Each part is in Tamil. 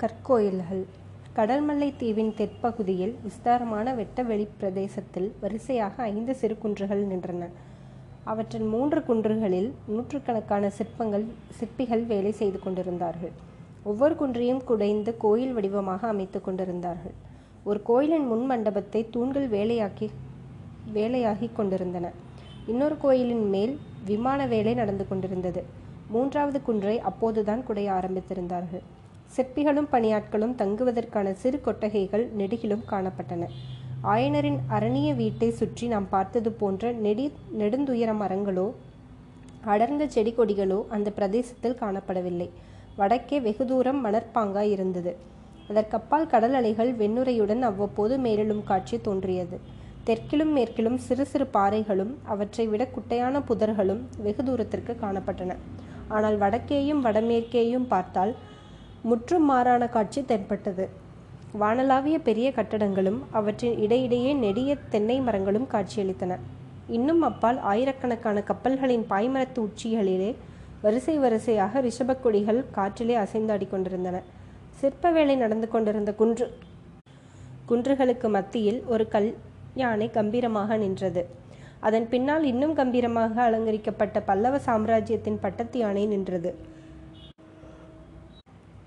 கற்கோயில்கள் கடல்மல்லை தீவின் தெற்பகுதியில் விஸ்தாரமான வெட்டவெளி பிரதேசத்தில் வரிசையாக ஐந்து சிறு குன்றுகள் நின்றன. அவற்றின் மூன்று குன்றுகளில் நூற்றுக்கணக்கான சிற்பங்கள் சிற்பிகள் வேலை செய்து கொண்டிருந்தார்கள். ஒவ்வொரு குன்றையும் குடைந்து கோயில் வடிவமாக அமைத்துக் கொண்டிருந்தார்கள். ஒரு கோயிலின் முன் மண்டபத்தை தூண்கள் வேலையாகிக் கொண்டிருந்தன. இன்னொரு கோயிலின் மேல் விமான வேலை நடந்து கொண்டிருந்தது. மூன்றாவது குன்றை அப்போதுதான் குடைய ஆரம்பித்திருந்தார்கள். சிற்பிகளும் பணியாட்களும் தங்குவதற்கான சிறு கொட்டகைகள் நெடுகிலும் காணப்பட்டன. ஆயனரின் அரணிய வீட்டைச் சுற்றி நாம் பார்த்தது போன்ற நெடுந்துயர மரங்களோ அடர்ந்த செடி கொடிகளோ அந்த பிரதேசத்தில் காணப்படவில்லை. வடக்கே வெகு தூரம் மணற்பாங்காய் இருந்தது. அதற்கப்பால் கடல் அலைகள் வெண்ணுரையுடன் அவ்வப்போது மேலெழும் காட்சி தோன்றியது. தெற்கிலும் மேற்கிலும் சிறு சிறு பாறைகளும் அவற்றை விட குட்டையான புதர்களும் வெகு தூரத்திற்கு காணப்பட்டன. ஆனால் வடக்கேயும் வடமேற்கேயும் பார்த்தால் முற்றும் மாறான காட்சி தென்பட்டது. வானளாவிய பெரிய கட்டடங்களும் அவற்றின் இடையிடையே நெடிய தென்னை மரங்களும் காட்சியளித்தன. இன்னும் அப்பால் ஆயிரக்கணக்கான கப்பல்களின் பாய்மரத்து உச்சிகளிலே வரிசை வரிசையாக ரிஷபக் கொடிகள் காற்றிலே அசைந்தாடிக் கொண்டிருந்தன. சிற்ப வேலை நடந்து கொண்டிருந்த குன்று குன்றுகளுக்கு மத்தியில் ஒரு கல்யானை கம்பீரமாக நின்றது. அதன் பின்னால் இன்னும் கம்பீரமாக அலங்கரிக்கப்பட்ட பல்லவ சாம்ராஜ்யத்தின் பட்டத்து யானை நின்றது.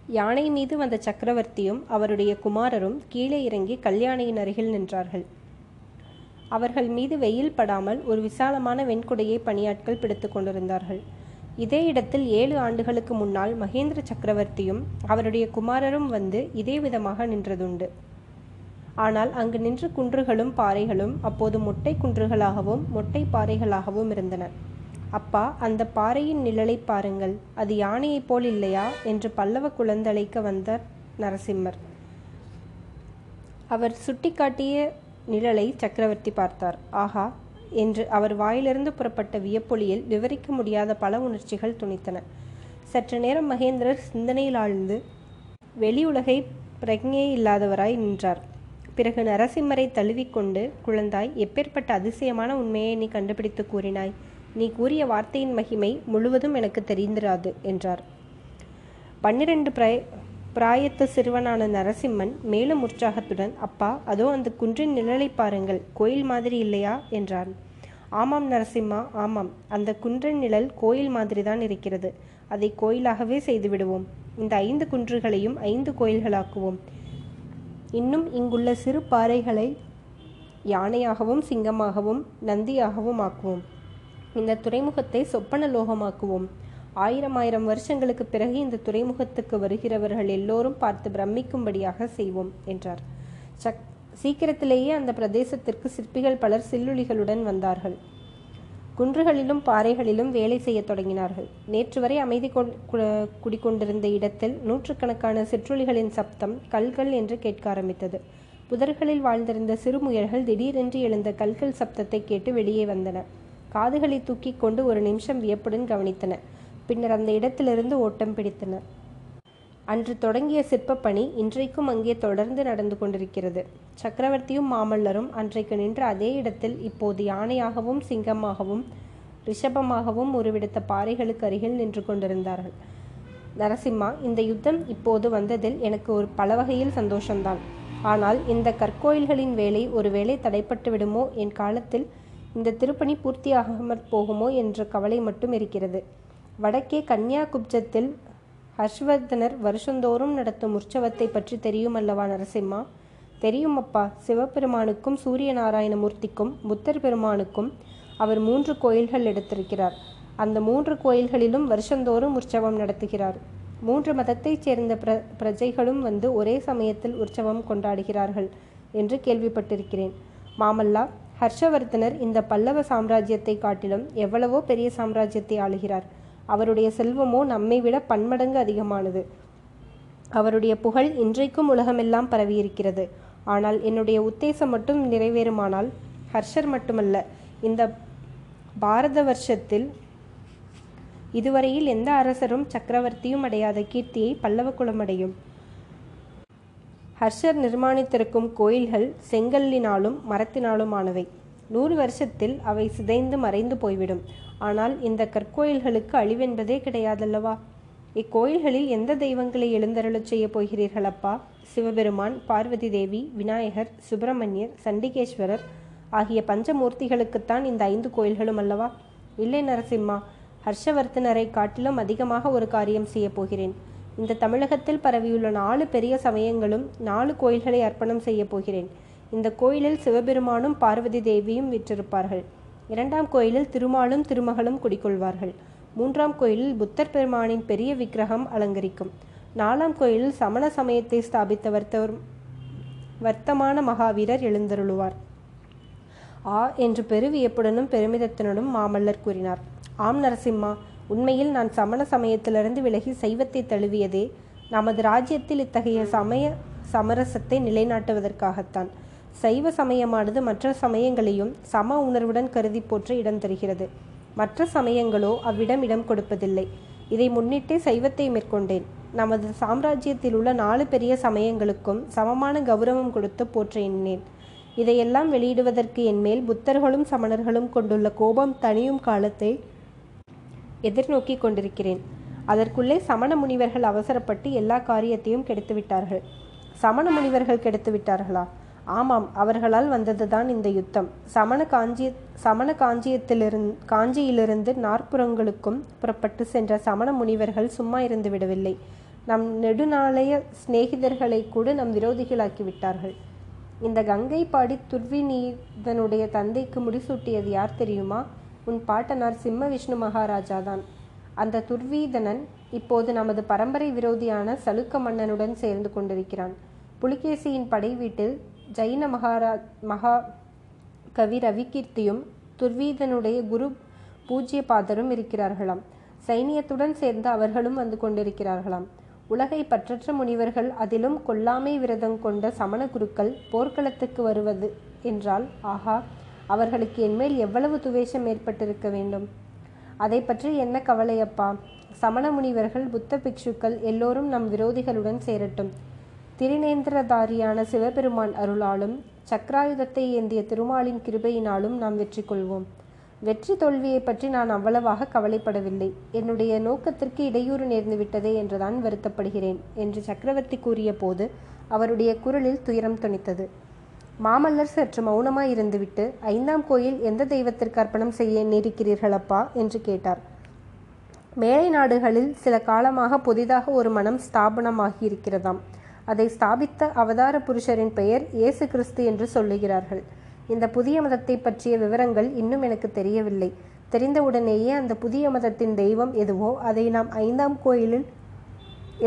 யானை மீது வந்த சக்கரவர்த்தியும் அவருடைய குமாரரும் கீழே இறங்கி கல்யாணியின் அருகில் நின்றார்கள். அவர்கள் மீது வெயில் படாமல் ஒரு விசாலமான வெண்குடையை பணியாட்கள் பிடித்துக் கொண்டிருந்தார்கள். இதே இடத்தில் ஏழு ஆண்டுகளுக்கு முன்னால் மகேந்திர சக்கரவர்த்தியும் அவருடைய குமாரரும் வந்து இதே விதமாக நின்றதுண்டு. ஆனால் அங்கு நின்ற குன்றுகளும் பாறைகளும் அப்போது மொட்டை குன்றுகளாகவும் மொட்டை பாறைகளாகவும் இருந்தன. அப்பா அந்தப் பாறையின் நிழலைப் பாருங்கள் அது யானையைப் போல் இல்லையா? என்று பல்லவ குழந்தழைக்க வந்தார் நரசிம்மர். அவர் சுட்டிக்காட்டிய நிழலை நிழலைச் சக்கரவர்த்தி பார்த்தார். ஆஹா என்று அவர் வாயிலிருந்து புறப்பட்ட வியப்பொலியில் விவரிக்க முடியாத பல உணர்ச்சிகள் துணித்தன சற்று நேரம் மகேந்திரர் சிந்தனையில் ஆழ்ந்து வெளியுலகைப் பிரக்ஞையில்லாதவராய் நின்றார். பிறகு நரசிம்மரை தழுவிக்கொண்டு குழந்தாய் எப்பேற்பட்ட அதிசயமான உண்மையை நீ கண்டுபிடித்துக் கூறினாய்? நீ கூறிய வார்த்தையின் மகிமை முழுவதும் எனக்கு தெரிந்திராது என்றார். பன்னிரண்டு பிராயத்துச் சிறுவனான நரசிம்மன் மேலும் உற்சாகத்துடன் அப்பா அதோ அந்த குன்றின் நிழலைப் பாருங்கள் கோயில் மாதிரி இல்லையா? என்றான். ஆமாம் நரசிம்மா ஆமாம் அந்த குன்றின் நிழல் கோயில் மாதிரிதான் இருக்கிறது. அதை கோயிலாகவே செய்துவிடுவோம். இந்த ஐந்து குன்றுகளையும் ஐந்து கோயில்களாக்குவோம். இன்னும் இங்குள்ள சிறு பாறைகளை யானையாகவும் சிங்கமாகவும் நந்தியாகவும் ஆக்குவோம். இந்த துறைமுகத்தை சொப்பன லோகமாக்குவோம். ஆயிரமாயிரம் வருஷங்களுக்குப் பிறகு இந்த துறைமுகத்துக்கு வருகிறவர்கள் எல்லோரும் பார்த்து பிரமிக்கும்படியாக செய்வோம் என்றார். சக் சீக்கிரத்திலேயே அந்த பிரதேசத்திற்கு சிற்பிகள் பலர் சில்லுளிகளுடன் வந்தார்கள். குன்றுகளிலும் பாறைகளிலும் வேலை செய்யத் தொடங்கினார்கள். நேற்று வரை அமைதி குடிக்கொண்டிருந்த இடத்தில் நூற்றுக்கணக்கான சிற்றுளிகளின் சப்தம் கல்கள் என்று கேட்க ஆரம்பித்தது. புதர்களில் வாழ்ந்திருந்த சிறு முயல்கள் திடீரென்று எழுந்த கல்கல் சப்தத்தைக் கேட்டு வெளியே வந்தன. காதுகளை தூக்கி கொண்டு ஒரு நிமிஷம் வியப்புடன் கவனித்தன. பின்னர் அந்த இடத்திலிருந்து ஓட்டம் பிடித்தன. அன்று தொடங்கிய சிற்பப்பணி இன்றைக்கும் அங்கே தொடர்ந்து நடந்து கொண்டிருக்கிறது. சக்கரவர்த்தியும் மாமல்லரும் அன்றைக்கு நின்ற அதே இடத்தில் இப்போது யானையாகவும் சிங்கமாகவும் ரிஷபமாகவும் உருவெடுத்த பாறைகளுக்கு அருகில் நின்று கொண்டிருந்தார்கள். நரசிம்மா இந்த யுத்தம் இப்போது வந்ததில் எனக்கு ஒரு பல வகையில் சந்தோஷந்தான். ஆனால் இந்த கற்கோயில்களின் வேலை ஒருவேளை தடைப்பட்டு விடுமோ என் காலத்தில் இந்த திருப்பணி பூர்த்தியாகாமற் போகுமோ என்ற கவலை மட்டும் இருக்கிறது. வடக்கே கன்யா குப்ஜத்தில் ஹர்ஷ்வர்தனர் வருஷந்தோறும் நடத்தும் உற்சவத்தைப் தெரியும் தெரியுமல்லவா நரசிம்மா? தெரியும் அப்பா சிவபெருமானுக்கும் சூரிய நாராயண மூர்த்திக்கும் புத்தர் பெருமானுக்கும் அவர் மூன்று கோயில்கள் எடுத்திருக்கிறார். அந்த மூன்று கோயில்களிலும் வருஷந்தோறும் உற்சவம் நடத்துகிறார். மூன்று மதத்தைச் சேர்ந்த பிர பிரஜைகளும் வந்து ஒரே சமயத்தில் உற்சவம் கொண்டாடுகிறார்கள் என்று கேள்விப்பட்டிருக்கிறேன். மாமல்லா ஹர்ஷவர்தனர் இந்த பல்லவ சாம்ராஜ்யத்தைக் காட்டிலும் எவ்வளவோ பெரிய சாம்ராஜ்யத்தை ஆளுகிறார். அவருடைய செல்வமோ நம்மை விட பன்மடங்கு அதிகமானது. அவருடைய புகழ் இன்றைக்கும் உலகமெல்லாம் பரவியிருக்கிறது. ஆனால் என்னுடைய உத்தேசம் மட்டும் நிறைவேறுமானால் ஹர்ஷர் மட்டுமல்ல இந்த பாரத வர்ஷத்தில் இதுவரையில் எந்த அரசரும் சக்கரவர்த்தியும் அடையாத கீர்த்தியை பல்லவ குலம் அடையும். ஹர்ஷர் நிர்மாணித்திருக்கும் கோயில்கள் செங்கல்லினாலும் மரத்தினாலும் ஆனவை. நூறு வருஷத்தில் அவை சிதைந்து மறைந்து போய்விடும். ஆனால் இந்தக் கற்கோயில்களுக்கு அழிவென்பதே கிடையாதல்லவா? இக்கோயில்களில் எந்த தெய்வங்களை எழுந்தருளச் செய்யப் போகிறீர்கள் அப்பா சிவபெருமான் பார்வதி தேவி விநாயகர் சுப்பிரமணியர் சண்டிகேஸ்வரர் ஆகிய பஞ்சமூர்த்திகளுக்குத்தான் இந்த ஐந்து கோயில்களும் அல்லவா இல்லை நரசிம்மா ஹர்ஷவர்த்தனரை காட்டிலும் அதிகமாக ஒரு காரியம் செய்யப் போகிறேன் இந்த தமிழகத்தில் பரவியுள்ள நாலு பெரிய சமயங்களும் நாலு கோயில்களை அர்ப்பணம் செய்ய போகிறேன். இந்த கோயிலில் சிவபெருமானும் பார்வதி தேவியும் விற்றிருப்பார்கள். இரண்டாம் கோயிலில் திருமாலும் திருமகளும் குடிக்கொள்வார்கள் மூன்றாம் கோயிலில் புத்தர் பெருமானின் பெரிய விக்கிரகம் அலங்கரிக்கும். நாலாம் கோயிலில் சமண சமயத்தை ஸ்தாபித்த வர்த்தவர் வர்த்தமான மகாவீரர் எழுந்தருளுவார். ஆ என்று பெருவியப்புடனும் பெருமிதத்துடனும் மாமல்லர் கூறினார். ஆம் நரசிம்மா உண்மையில் நான் சமண சமயத்திலிருந்து விலகி சைவத்தை தழுவியதே நமது ராஜ்யத்தில் இத்தகைய சமய சமரசத்தை நிலைநாட்டுவதற்காகத்தான். சைவ சமயமானது மற்ற சமயங்களையும் சம உணர்வுடன் கருதி போற்ற இடம் தருகிறது. மற்ற சமயங்களோ அவ்விடம் இடம் கொடுப்பதில்லை. இதை முன்னிட்டே சைவத்தை மேற்கொண்டேன். நமது சாம்ராஜ்யத்தில் உள்ள நாலு பெரிய சமயங்களுக்கும் சமமான கௌரவம் கொடுத்து போற்ற எண்ணேன் இதையெல்லாம் வெளியிடுவதற்கு என்மேல் புத்தர்களும் சமணர்களும் கொண்டுள்ள கோபம் தனியும் காலத்தை எதிர்நோக்கி கொண்டிருக்கிறேன். அதற்குள்ளே சமண முனிவர்கள் அவசரப்பட்டு எல்லா காரியத்தையும் கெடுத்து விட்டார்கள் சமண முனிவர்கள் கெடுத்து விட்டார்களா ஆமாம் அவர்களால் வந்ததுதான் இந்த யுத்தம். சமண காஞ்சி சமண காஞ்சியத்திலிருந்து காஞ்சியிலிருந்து நாற்புறங்களுக்கும் புறப்பட்டு சென்ற சமண முனிவர்கள் சும்மா இருந்து விடவில்லை. நம் நெடுநாளைய சிநேகிதர்களை கூட நம் விரோதிகளாக்கி விட்டார்கள். இந்த கங்கை பாடி துர்விநீதனுடைய தந்தைக்கு முடிசூட்டியது யார் தெரியுமா? உன் பாட்டனார் சிம்ம விஷ்ணு மகாராஜா தான் அந்த துர்வீதனன் இப்போது நமது பரம்பரை விரோதியான சலுக்க மன்னனுடன் சேர்ந்து கொண்டிருக்கிறான். புலிகேசியின் படை வீட்டில் ஜைன மகாரா மகா கவி ரவிகீர்த்தியும் துர்வீதனுடைய குரு பூஜ்ய பாதரும் இருக்கிறார்களாம். சைனியத்துடன் சேர்ந்து அவர்களும் வந்து கொண்டிருக்கிறார்களாம். உலகை பற்றற்ற முனிவர்கள் அதிலும் கொல்லாமை விரதம் கொண்ட சமண குருக்கள் போர்க்களத்துக்கு வருவது என்றால் ஆஹா அவர்களுக்கு என்மேல் எவ்வளவு துவேஷம் ஏற்பட்டிருக்க வேண்டும்? அதை பற்றி என்ன கவலையப்பா? சமண முனிவர்கள் புத்த பிக்ஷுக்கள் எல்லோரும் நம் விரோதிகளுடன் சேரட்டும். திரிநேந்திரதாரியான சிவபெருமான் அருளாலும் சக்கராயுதத்தை ஏந்திய திருமாலின் கிருபையினாலும் நாம் வெற்றி கொள்வோம். வெற்றி தோல்வியை பற்றி நான் அவ்வளவாக கவலைப்படவில்லை. என்னுடைய நோக்கத்திற்கு இடையூறு நேர்ந்துவிட்டதே என்றுதான் வருத்தப்படுகிறேன் என்று சக்கரவர்த்தி கூறிய போது அவருடைய குரலில் துயரம் துணித்தது மாமல்லர் சற்று மௌனமாய் இருந்துவிட்டு ஐந்தாம் கோயில் எந்த தெய்வத்திற்கு அர்ப்பணம் செய்ய நேரிக்கிறீர்களப்பா என்று கேட்டார். மேலை நாடுகளில் சில காலமாக புதிதாக ஒரு மனம் ஸ்தாபனமாகியிருக்கிறதாம். அதை ஸ்தாபித்த அவதார புருஷரின் பெயர் இயேசு கிறிஸ்து என்று சொல்லுகிறார்கள். இந்த புதிய மதத்தை பற்றிய விவரங்கள் இன்னும் எனக்கு தெரியவில்லை. தெரிந்தவுடனேயே அந்த புதிய மதத்தின் தெய்வம் எதுவோ அதை நாம் ஐந்தாம் கோயிலில்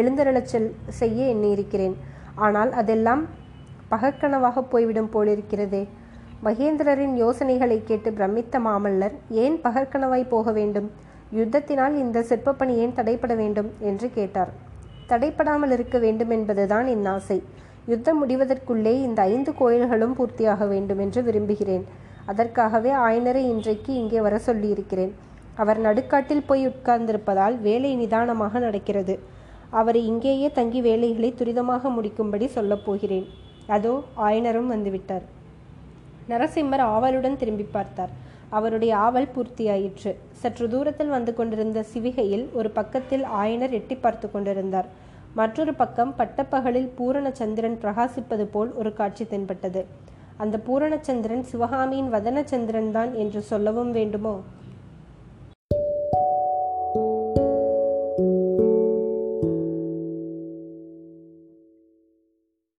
எழுந்தருளச் செல் செய்ய எண்ணியிருக்கிறேன். ஆனால் அதெல்லாம் பகக்கனவாக போய்விடும் போலிருக்கிறதே. மகேந்திரரின் யோசனைகளை கேட்டு பிரமித்த மாமல்லர் ஏன் பகற்கனவாய் போக வேண்டும்? யுத்தத்தினால் இந்த சிற்பப்பணி ஏன் தடைப்பட வேண்டும்? என்று கேட்டார். தடைப்படாமல் இருக்க வேண்டும் என்பதுதான் என் ஆசை. யுத்தம் முடிவதற்குள்ளே இந்த ஐந்து கோயில்களும் பூர்த்தியாக வேண்டும் என்று விரும்புகிறேன். அதற்காகவே ஆயனரை இன்றைக்கு இங்கே வர சொல்லியிருக்கிறேன். அவர் நடுக்காட்டில் போய் உட்கார்ந்திருப்பதால் வேலை நிதானமாக நடக்கிறது. அவரை இங்கேயே தங்கி வேலைகளை துரிதமாக முடிக்கும்படி சொல்லப் போகிறேன். அதோ ஆயனரும் வந்துவிட்டார். நரசிம்மர் ஆவலுடன் திரும்பி பார்த்தார். அவருடைய ஆவல் பூர்த்தியாயிற்று. சற்று தூரத்தில் வந்து கொண்டிருந்த சிவிகையில் ஒரு பக்கத்தில் ஆயனர் எட்டி பார்த்து கொண்டிருந்தார். மற்றொரு பக்கம் பட்டப்பகலில் பூரண சந்திரன் பிரகாசிப்பது போல் ஒரு காட்சி தென்பட்டது. அந்த பூரணச்சந்திரன் சிவகாமியின் வதனச்சந்திரன் தான் என்று சொல்லவும் வேண்டுமோ?